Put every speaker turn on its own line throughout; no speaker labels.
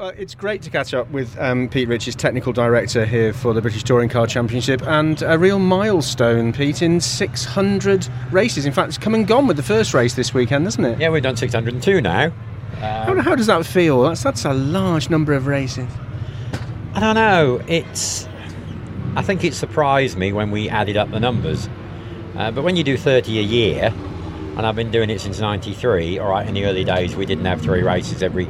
Uh, it's great to catch up with um, Pete Richards, technical director here for the British Touring Car Championship, and a real milestone, Pete, in 600 races. In fact, it's come and gone with the first race this weekend, isn't it?
Yeah, we've done 602 now. Um,
how, how, does that feel? That's that's a large number of races.
I don't know. It's. I think it surprised me when we added up the numbers. Uh, but when you do 30 a year, and I've been doing it since '93. All right, in the early days we didn't have three races every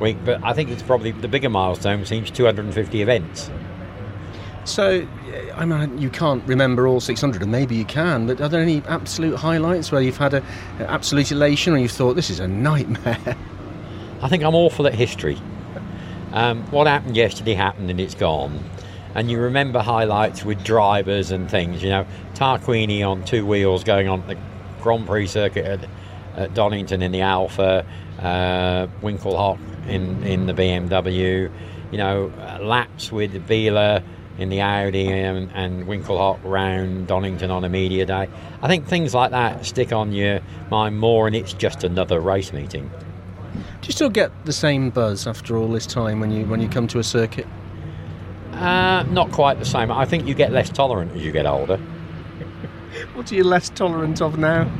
week, but I think it's probably the bigger milestone seems 250 events.
So, I mean, you can't remember all 600, and maybe you can, but are there any absolute highlights where you've had a, a absolute elation, or you've thought this is a nightmare?
I think I'm awful at history. Um, what happened yesterday happened, and it's gone. And you remember highlights with drivers and things. You know, Tarquini on two wheels going on the Grand Prix circuit at, at Donington in the Alfa, uh, Winkelhock in, in the BMW, you know, laps with Biela in the Audi and, and Winkelhock round Donington on a media day. I think things like that stick on your mind more, and it's just another race meeting.
Do you still get the same buzz after all this time when you when you come to a circuit?
Uh, not quite the same. I think you get less tolerant as you get older.
what are you less tolerant of now?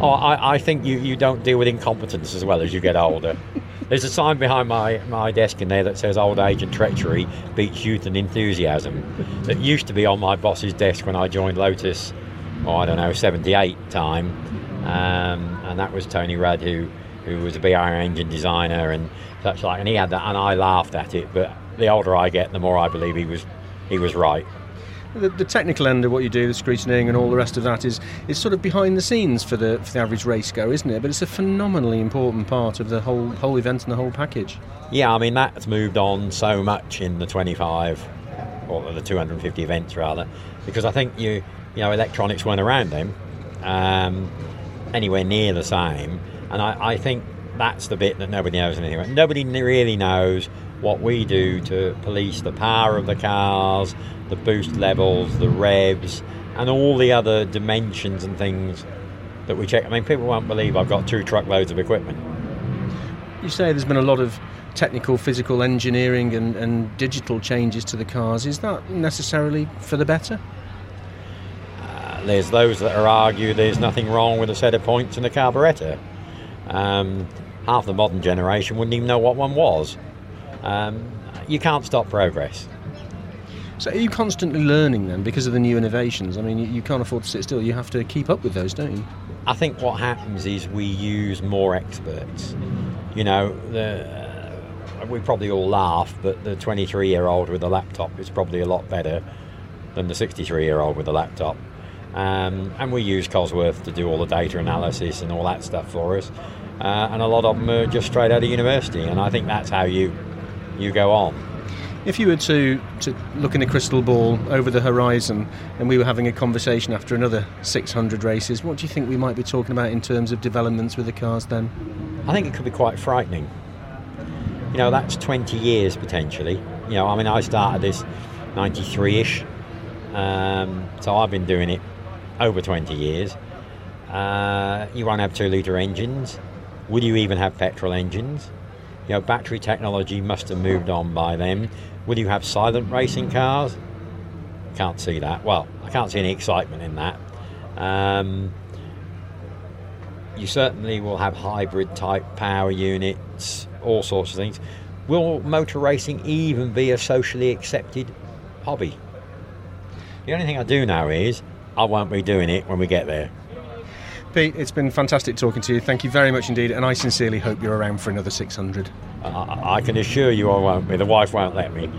Oh, I, I think you, you don't deal with incompetence as well as you get older. There's a sign behind my, my desk in there that says old age and treachery beats youth and enthusiasm. That used to be on my boss's desk when I joined Lotus, oh, I don't know, 78 time. Um, and that was Tony Rudd, who, who was a BRM engine designer and such like. And he had that, and I laughed at it. But the older I get, the more I believe he was, he was right.
The, the, technical end of what you do, the scrutineering and all the rest of that, is is sort of behind the scenes for the for the average race go, isn't it? But it's a phenomenally important part of the whole whole event and the whole package.
Yeah, I mean that's moved on so much in the 25 or the 250 events rather, because I think you you know electronics weren't around then um, anywhere near the same, and I, I think that's the bit that nobody knows anything about. Nobody really knows what we do to police the power of the cars, the boost levels, the revs, and all the other dimensions and things that we check. I mean, people won't believe I've got two truckloads of equipment.
You say there's been a lot of technical, physical engineering and, and digital changes to the cars. Is that necessarily for the better?
Uh, there's those that are argue there's nothing wrong with a set of points and a carburettor. Um, half the modern generation wouldn't even know what one was. Um, you can't stop progress.
So are you constantly learning then because of the new innovations? I mean, you, you, can't afford to sit still. You have to keep up with those, don't you?
I think what happens is we use more experts. You know, the, uh, we probably all laugh, but the 23 year old with a laptop is probably a lot better than the 63 year old with a laptop. Um, and we use Cosworth to do all the data analysis and all that stuff for us. Uh, and a lot of them are just straight out of university, and I think that's how you you go on.
If you were to, to look in a crystal ball over the horizon and we were having a conversation after another 600 races, what do you think we might be talking about in terms of developments with the cars then?
I think it could be quite frightening. You know, that's 20 years potentially. You know, I mean, I started this 93 ish, um, so I've been doing it over 20 years. Uh, you won't have two litre engines. Will you even have petrol engines? You know, battery technology must have moved on by then. Will you have silent racing cars? Can't see that. Well, I can't see any excitement in that. Um, you certainly will have hybrid type power units, all sorts of things. Will motor racing even be a socially accepted hobby? The only thing I do know is I won't be doing it when we get there.
Pete, it's been fantastic talking to you. Thank you very much indeed, and I sincerely hope you're around for another 600.
I, I can assure you I won't be. The wife won't let me.